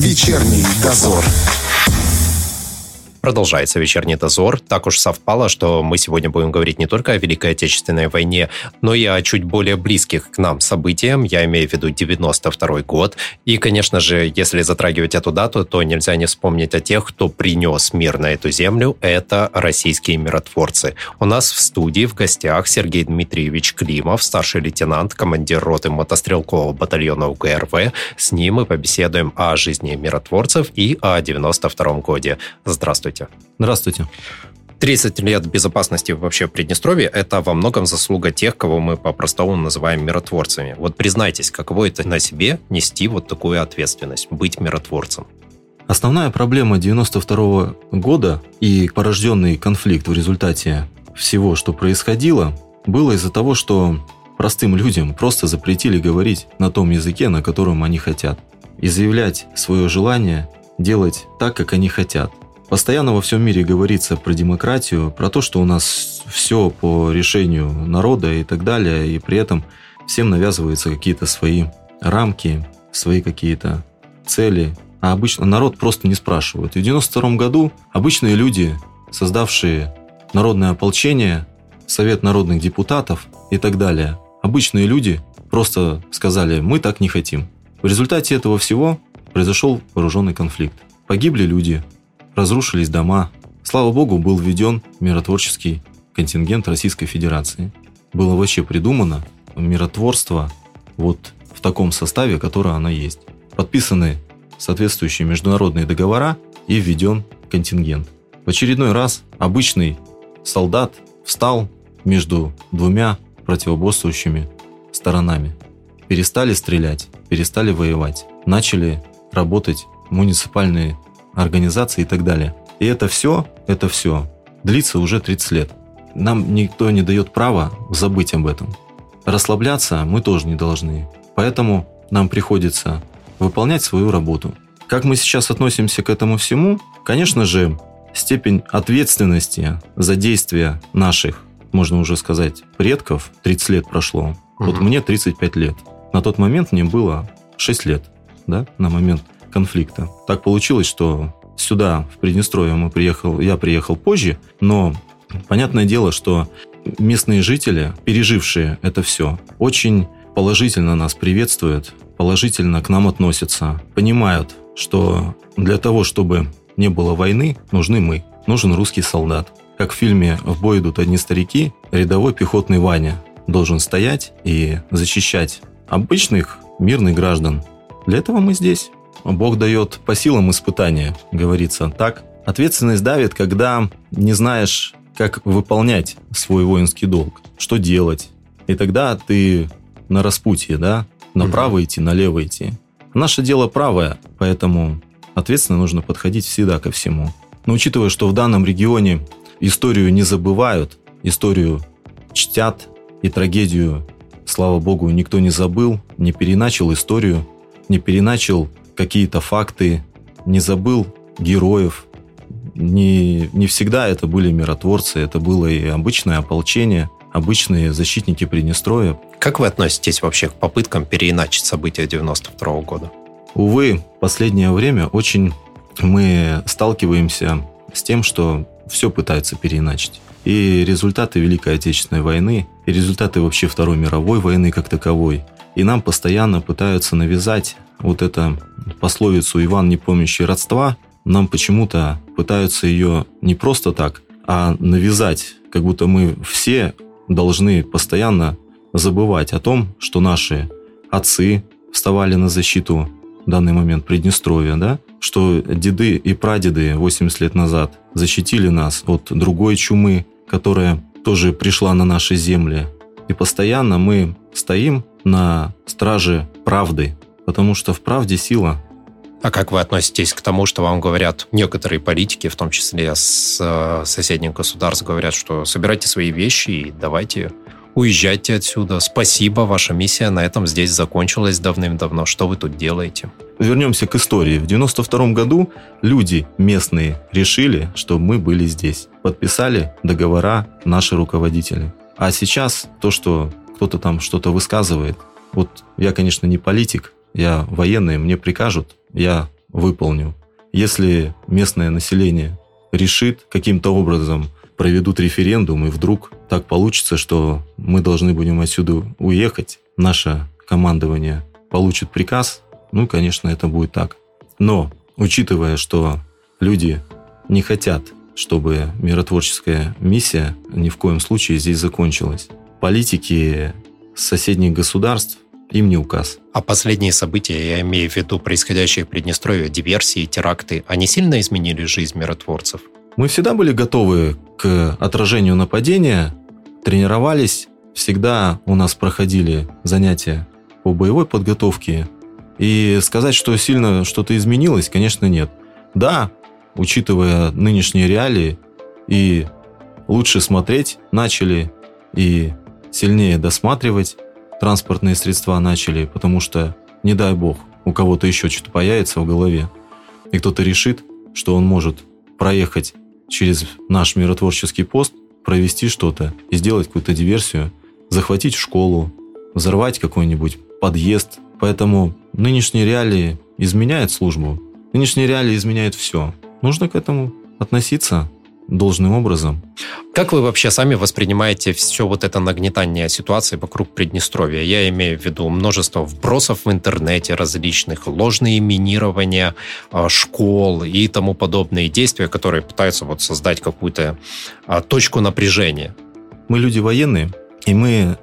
Вечерний дозор. Продолжается вечерний дозор. Так уж совпало, что мы сегодня будем говорить не только о Великой Отечественной войне, но и о чуть более близких к нам событиям. Я имею в виду 92 год. И, конечно же, если затрагивать эту дату, то нельзя не вспомнить о тех, кто принес мир на эту землю. Это российские миротворцы. У нас в студии в гостях Сергей Дмитриевич Климов, старший лейтенант, командир роты мотострелкового батальона УКРВ. С ним мы побеседуем о жизни миротворцев и о 92 годе. Здравствуйте. Здравствуйте. Здравствуйте. 30 лет безопасности вообще в Приднестровье – это во многом заслуга тех, кого мы по-простому называем миротворцами. Вот признайтесь, каково это на себе нести вот такую ответственность, быть миротворцем? Основная проблема 92 года и порожденный конфликт в результате всего, что происходило, было из-за того, что простым людям просто запретили говорить на том языке, на котором они хотят, и заявлять свое желание делать так, как они хотят. Постоянно во всем мире говорится про демократию, про то, что у нас все по решению народа и так далее, и при этом всем навязываются какие-то свои рамки, свои какие-то цели, а обычно народ просто не спрашивает. И в 92 году обычные люди, создавшие народное ополчение, Совет народных депутатов и так далее, обычные люди просто сказали, мы так не хотим. В результате этого всего произошел вооруженный конфликт. Погибли люди, разрушились дома. Слава богу, был введен миротворческий контингент Российской Федерации. Было вообще придумано миротворство вот в таком составе, которое оно есть. Подписаны соответствующие международные договора и введен контингент. В очередной раз обычный солдат встал между двумя противоборствующими сторонами. Перестали стрелять, перестали воевать, начали работать муниципальные организации и так далее. И это все, это все длится уже 30 лет. Нам никто не дает права забыть об этом. Расслабляться мы тоже не должны. Поэтому нам приходится выполнять свою работу. Как мы сейчас относимся к этому всему? Конечно же, степень ответственности за действия наших, можно уже сказать, предков, 30 лет прошло. Угу. Вот мне 35 лет. На тот момент мне было 6 лет, да, на момент конфликта. Так получилось, что сюда, в Приднестровье, мы приехал, я приехал позже, но понятное дело, что местные жители, пережившие это все, очень положительно нас приветствуют, положительно к нам относятся, понимают, что для того, чтобы не было войны, нужны мы, нужен русский солдат. Как в фильме «В бой идут одни старики», рядовой пехотный Ваня должен стоять и защищать обычных мирных граждан. Для этого мы здесь. Бог дает по силам испытания, говорится так. Ответственность давит, когда не знаешь, как выполнять свой воинский долг, что делать. И тогда ты на распутье, да, направо угу. идти, налево идти. Наше дело правое, поэтому ответственно нужно подходить всегда ко всему. Но учитывая, что в данном регионе историю не забывают, историю чтят, и трагедию, слава богу, никто не забыл, не переначал историю, не переначал какие-то факты, не забыл героев. Не, не всегда это были миротворцы, это было и обычное ополчение, обычные защитники Приднестровья. Как вы относитесь вообще к попыткам переиначить события 92 -го года? Увы, в последнее время очень мы сталкиваемся с тем, что все пытаются переиначить. И результаты Великой Отечественной войны, и результаты вообще Второй мировой войны как таковой. И нам постоянно пытаются навязать вот эту пословицу «Иван, не помнящий родства», нам почему-то пытаются ее не просто так, а навязать, как будто мы все должны постоянно забывать о том, что наши отцы вставали на защиту в данный момент Приднестровья, да? что деды и прадеды 80 лет назад защитили нас от другой чумы, которая тоже пришла на наши земли. И постоянно мы стоим на страже правды, потому что в правде сила. А как вы относитесь к тому, что вам говорят некоторые политики, в том числе с э, соседних государств, говорят, что собирайте свои вещи и давайте уезжайте отсюда. Спасибо, ваша миссия на этом здесь закончилась давным-давно. Что вы тут делаете? Вернемся к истории. В 92 году люди местные решили, что мы были здесь. Подписали договора наши руководители. А сейчас то, что кто-то там что-то высказывает, вот я, конечно, не политик, я военный, мне прикажут, я выполню. Если местное население решит каким-то образом проведут референдум, и вдруг так получится, что мы должны будем отсюда уехать, наше командование получит приказ, ну, конечно, это будет так. Но, учитывая, что люди не хотят, чтобы миротворческая миссия ни в коем случае здесь закончилась, политики соседних государств им не указ. А последние события, я имею в виду происходящие в Приднестровье, диверсии, теракты, они сильно изменили жизнь миротворцев? Мы всегда были готовы к отражению нападения, тренировались, всегда у нас проходили занятия по боевой подготовке. И сказать, что сильно что-то изменилось, конечно, нет. Да, учитывая нынешние реалии, и лучше смотреть начали, и сильнее досматривать транспортные средства начали, потому что, не дай бог, у кого-то еще что-то появится в голове, и кто-то решит, что он может проехать через наш миротворческий пост, провести что-то и сделать какую-то диверсию, захватить школу, взорвать какой-нибудь подъезд. Поэтому нынешние реалии изменяют службу. Нынешние реалии изменяют все. Нужно к этому относиться должным образом. Как вы вообще сами воспринимаете все вот это нагнетание ситуации вокруг Приднестровья? Я имею в виду множество вбросов в интернете различных, ложные минирования а, школ и тому подобные действия, которые пытаются вот создать какую-то а, точку напряжения. Мы люди военные, и мы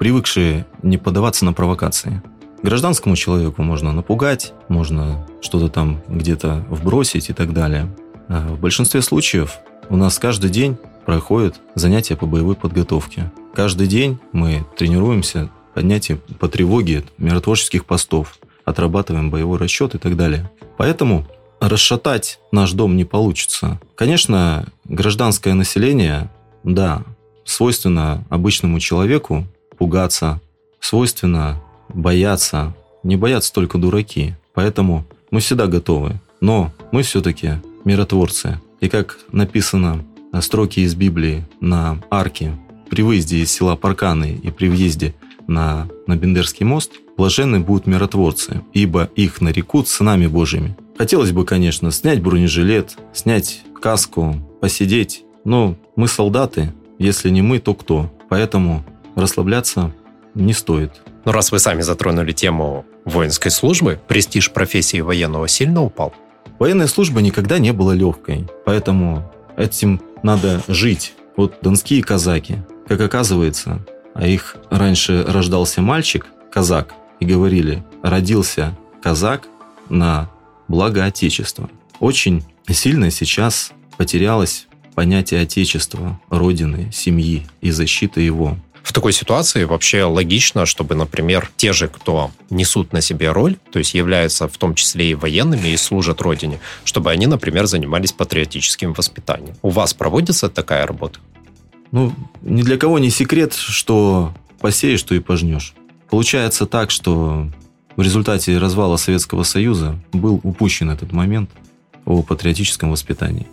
привыкшие не поддаваться на провокации. Гражданскому человеку можно напугать, можно что-то там где-то вбросить и так далее. А в большинстве случаев у нас каждый день проходят занятия по боевой подготовке. Каждый день мы тренируемся поднятие по тревоге миротворческих постов, отрабатываем боевой расчет и так далее. Поэтому расшатать наш дом не получится. Конечно, гражданское население, да, свойственно обычному человеку пугаться, свойственно бояться. Не боятся только дураки. Поэтому мы всегда готовы. Но мы все-таки миротворцы. И как написано на строке из Библии на арке при выезде из села Парканы и при въезде на, на Бендерский мост, блаженны будут миротворцы, ибо их нарекут сынами Божьими. Хотелось бы, конечно, снять бронежилет, снять каску, посидеть, но мы солдаты, если не мы, то кто? Поэтому расслабляться не стоит. Но раз вы сами затронули тему воинской службы, престиж профессии военного сильно упал? Военная служба никогда не была легкой, поэтому этим надо жить. Вот донские казаки, как оказывается, а их раньше рождался мальчик, казак, и говорили, родился казак на благо Отечества. Очень сильно сейчас потерялось понятие Отечества, Родины, семьи и защиты его. В такой ситуации вообще логично, чтобы, например, те же, кто несут на себе роль, то есть являются в том числе и военными и служат Родине, чтобы они, например, занимались патриотическим воспитанием. У вас проводится такая работа? Ну, ни для кого не секрет, что посеешь, что и пожнешь. Получается так, что в результате развала Советского Союза был упущен этот момент о патриотическом воспитании.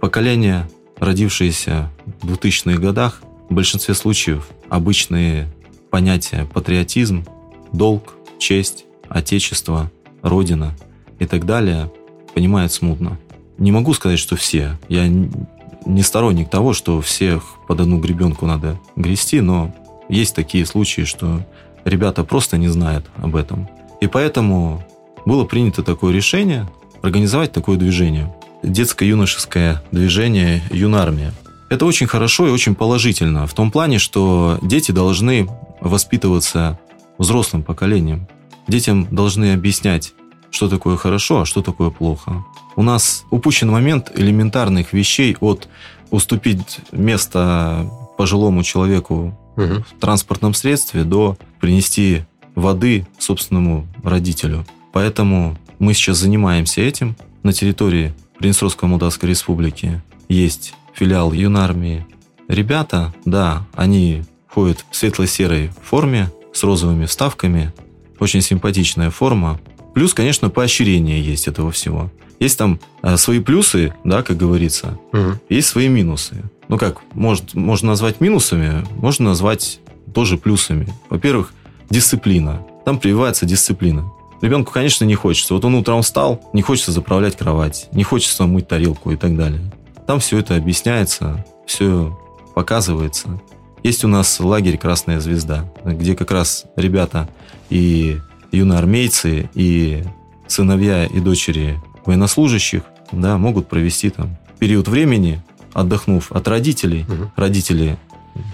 Поколение, родившееся в 2000-х годах, в большинстве случаев обычные понятия патриотизм, долг, честь, отечество, родина и так далее понимают смутно. Не могу сказать, что все. Я не сторонник того, что всех под одну гребенку надо грести, но есть такие случаи, что ребята просто не знают об этом. И поэтому было принято такое решение организовать такое движение. Детско-юношеское движение «Юнармия». Это очень хорошо и очень положительно в том плане, что дети должны воспитываться взрослым поколением. Детям должны объяснять, что такое хорошо, а что такое плохо. У нас упущен момент элементарных вещей от уступить место пожилому человеку угу. в транспортном средстве до принести воды собственному родителю. Поэтому мы сейчас занимаемся этим. На территории Приднестровской Молдавской Республики есть филиал юнармии. Ребята, да, они ходят в светло-серой форме с розовыми вставками. Очень симпатичная форма. Плюс, конечно, поощрение есть этого всего. Есть там э, свои плюсы, да, как говорится, угу. есть свои минусы. Ну как, может, можно назвать минусами, можно назвать тоже плюсами. Во-первых, дисциплина. Там прививается дисциплина. Ребенку, конечно, не хочется. Вот он утром встал, не хочется заправлять кровать, не хочется мыть тарелку и так далее. Там все это объясняется, все показывается. Есть у нас лагерь «Красная звезда», где как раз ребята и юноармейцы, и сыновья и дочери военнослужащих да, могут провести там период времени, отдохнув от родителей. Угу. Родители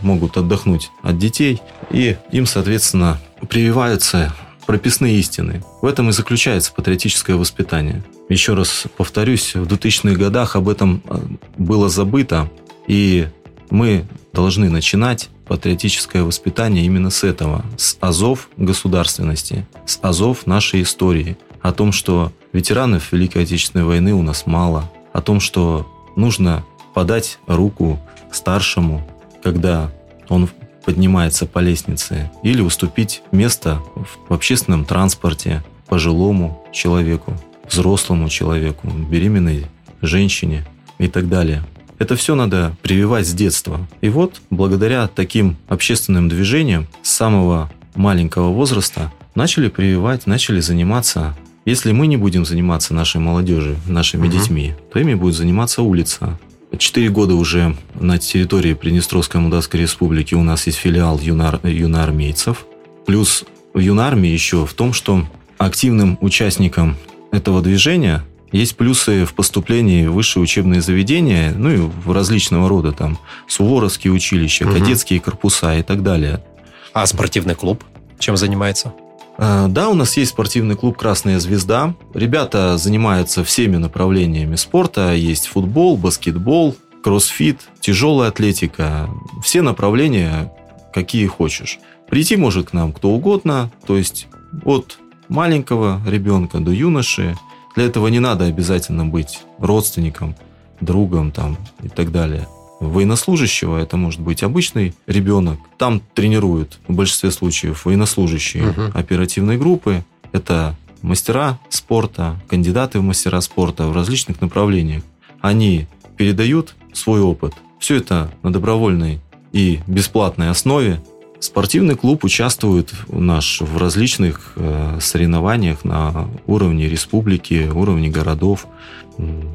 могут отдохнуть от детей, и им, соответственно, прививаются прописные истины. В этом и заключается патриотическое воспитание. Еще раз повторюсь, в 2000-х годах об этом э, было забыто, и мы должны начинать патриотическое воспитание именно с этого, с азов государственности, с азов нашей истории, о том, что ветеранов Великой Отечественной войны у нас мало, о том, что нужно подать руку старшему, когда он поднимается по лестнице, или уступить место в общественном транспорте пожилому человеку, взрослому человеку, беременной женщине и так далее. Это все надо прививать с детства. И вот, благодаря таким общественным движениям с самого маленького возраста начали прививать, начали заниматься. Если мы не будем заниматься нашей молодежи, нашими угу. детьми, то ими будет заниматься улица. Четыре года уже на территории Приднестровской Молдавской Республики у нас есть филиал юнар, юноармейцев. Плюс в юнармии еще в том, что активным участником этого движения есть плюсы в поступлении в высшие учебные заведения, ну и в различного рода там суворовские училища, угу. кадетские корпуса и так далее. А спортивный клуб чем занимается? А, да, у нас есть спортивный клуб «Красная звезда». Ребята занимаются всеми направлениями спорта. Есть футбол, баскетбол, кроссфит, тяжелая атлетика. Все направления, какие хочешь. Прийти может к нам кто угодно, то есть от маленького ребенка до юноши. Для этого не надо обязательно быть родственником, другом там и так далее военнослужащего, это может быть обычный ребенок. Там тренируют в большинстве случаев военнослужащие угу. оперативной группы. Это мастера спорта, кандидаты в мастера спорта в различных направлениях. Они передают свой опыт. Все это на добровольной и бесплатной основе. Спортивный клуб участвует наш в различных э, соревнованиях на уровне республики, уровне городов.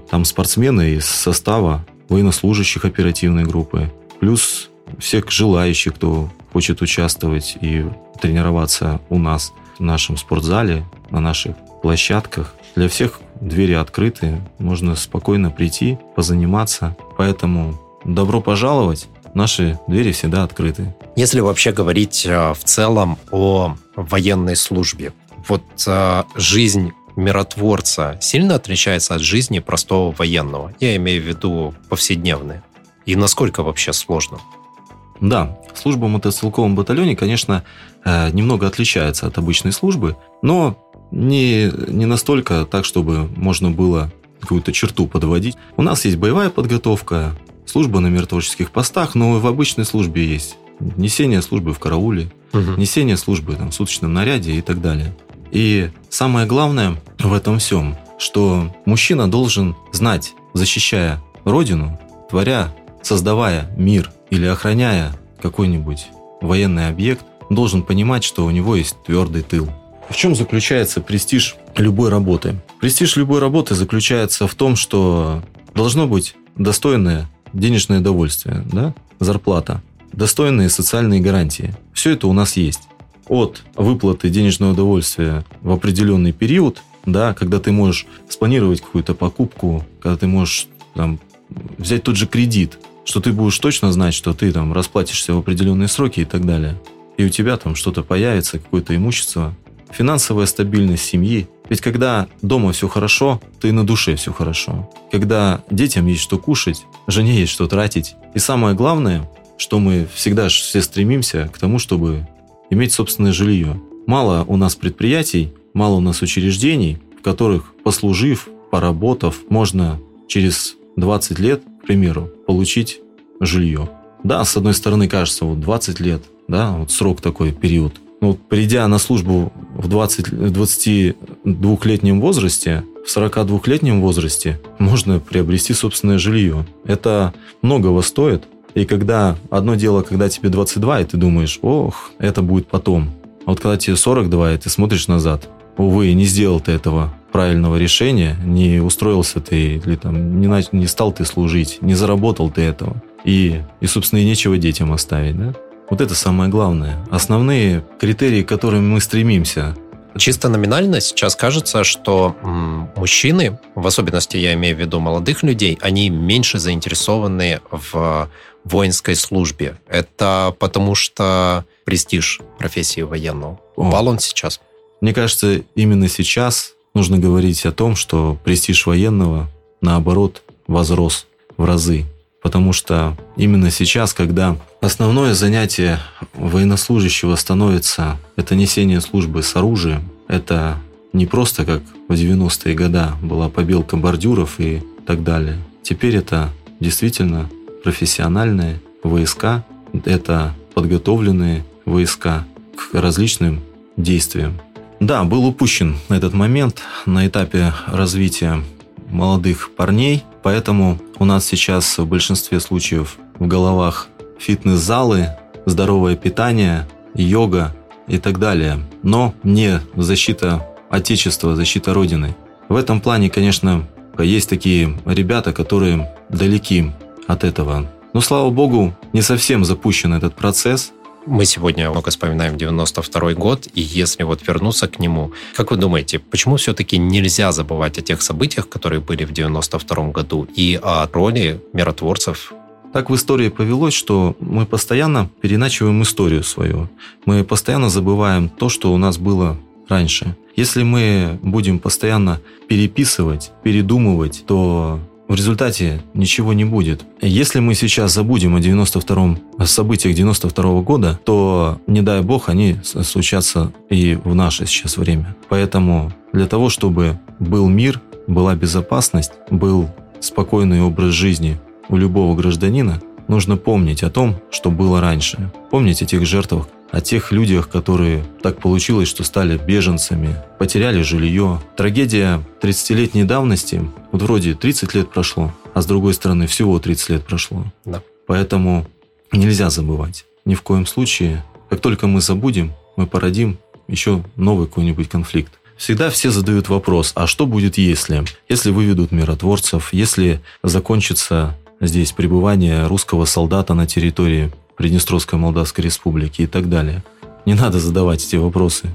Там спортсмены из состава военнослужащих оперативной группы, плюс всех желающих, кто хочет участвовать и тренироваться у нас в нашем спортзале, на наших площадках. Для всех двери открыты, можно спокойно прийти, позаниматься. Поэтому добро пожаловать, наши двери всегда открыты. Если вообще говорить э, в целом о военной службе, вот э, жизнь миротворца сильно отличается от жизни простого военного? Я имею в виду повседневные. И насколько вообще сложно? Да, служба в мотострелковом батальоне, конечно, э, немного отличается от обычной службы, но не, не настолько так, чтобы можно было какую-то черту подводить. У нас есть боевая подготовка, служба на миротворческих постах, но в обычной службе есть несение службы в карауле, угу. несение службы там, в суточном наряде и так далее. И самое главное в этом всем, что мужчина должен знать, защищая Родину, творя, создавая мир или охраняя какой-нибудь военный объект, должен понимать, что у него есть твердый тыл. В чем заключается престиж любой работы? Престиж любой работы заключается в том, что должно быть достойное денежное довольствие, да? зарплата, достойные социальные гарантии. Все это у нас есть от выплаты денежного удовольствия в определенный период, да, когда ты можешь спланировать какую-то покупку, когда ты можешь там, взять тот же кредит, что ты будешь точно знать, что ты там расплатишься в определенные сроки и так далее. И у тебя там что-то появится, какое-то имущество, финансовая стабильность семьи. Ведь когда дома все хорошо, то и на душе все хорошо. Когда детям есть что кушать, жене есть что тратить. И самое главное, что мы всегда все стремимся к тому, чтобы иметь собственное жилье. Мало у нас предприятий, мало у нас учреждений, в которых, послужив, поработав, можно через 20 лет, к примеру, получить жилье. Да, с одной стороны, кажется, вот 20 лет, да, вот срок такой, период. Вот придя на службу в 20, 22-летнем возрасте, в 42-летнем возрасте можно приобрести собственное жилье. Это многого стоит, и когда одно дело, когда тебе 22, и ты думаешь, ох, это будет потом. А вот когда тебе 42, и ты смотришь назад, увы, не сделал ты этого правильного решения, не устроился ты, или там не, нач... не стал ты служить, не заработал ты этого. И, и, собственно, и нечего детям оставить, да? Вот это самое главное. Основные критерии, к которым мы стремимся. Чисто номинально сейчас кажется, что мужчины, в особенности я имею в виду молодых людей, они меньше заинтересованы в воинской службе. Это потому что престиж профессии военного. Упал О. он сейчас? Мне кажется, именно сейчас нужно говорить о том, что престиж военного, наоборот, возрос в разы. Потому что именно сейчас, когда основное занятие военнослужащего становится это несение службы с оружием, это не просто как в 90-е годы была побелка бордюров и так далее. Теперь это действительно профессиональные войска, это подготовленные войска к различным действиям. Да, был упущен этот момент на этапе развития молодых парней, поэтому у нас сейчас в большинстве случаев в головах фитнес-залы, здоровое питание, йога и так далее. Но не защита Отечества, защита Родины. В этом плане, конечно, есть такие ребята, которые далеки от этого. Но, слава богу, не совсем запущен этот процесс. Мы сегодня много вспоминаем 92 год, и если вот вернуться к нему, как вы думаете, почему все-таки нельзя забывать о тех событиях, которые были в 92 году, и о роли миротворцев так в истории повелось, что мы постоянно переначиваем историю свою. Мы постоянно забываем то, что у нас было раньше. Если мы будем постоянно переписывать, передумывать, то в результате ничего не будет. Если мы сейчас забудем о 92-м, о событиях 92 -го года, то, не дай бог, они случатся и в наше сейчас время. Поэтому для того, чтобы был мир, была безопасность, был спокойный образ жизни у любого гражданина, нужно помнить о том, что было раньше. Помнить о тех жертвах, о тех людях, которые так получилось, что стали беженцами, потеряли жилье. Трагедия 30-летней давности, вот вроде 30 лет прошло, а с другой стороны всего 30 лет прошло. Да. Поэтому нельзя забывать. Ни в коем случае. Как только мы забудем, мы породим еще новый какой-нибудь конфликт. Всегда все задают вопрос, а что будет если? Если выведут миротворцев, если закончится здесь пребывание русского солдата на территории Приднестровской Молдавской Республики и так далее. Не надо задавать эти вопросы.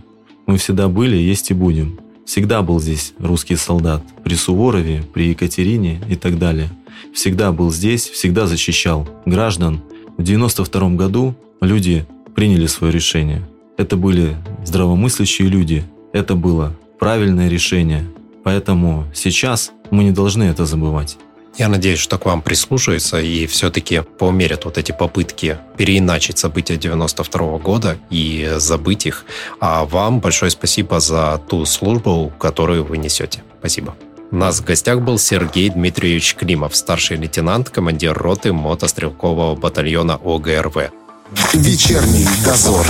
Мы всегда были, есть и будем. Всегда был здесь русский солдат. При Суворове, при Екатерине и так далее. Всегда был здесь, всегда защищал граждан. В 92 году люди приняли свое решение. Это были здравомыслящие люди. Это было правильное решение. Поэтому сейчас мы не должны это забывать. Я надеюсь, что к вам прислушаются и все-таки поумерят вот эти попытки переиначить события 92 года и забыть их. А вам большое спасибо за ту службу, которую вы несете. Спасибо. У нас в гостях был Сергей Дмитриевич Климов, старший лейтенант, командир роты мотострелкового батальона ОГРВ. Вечерний дозор.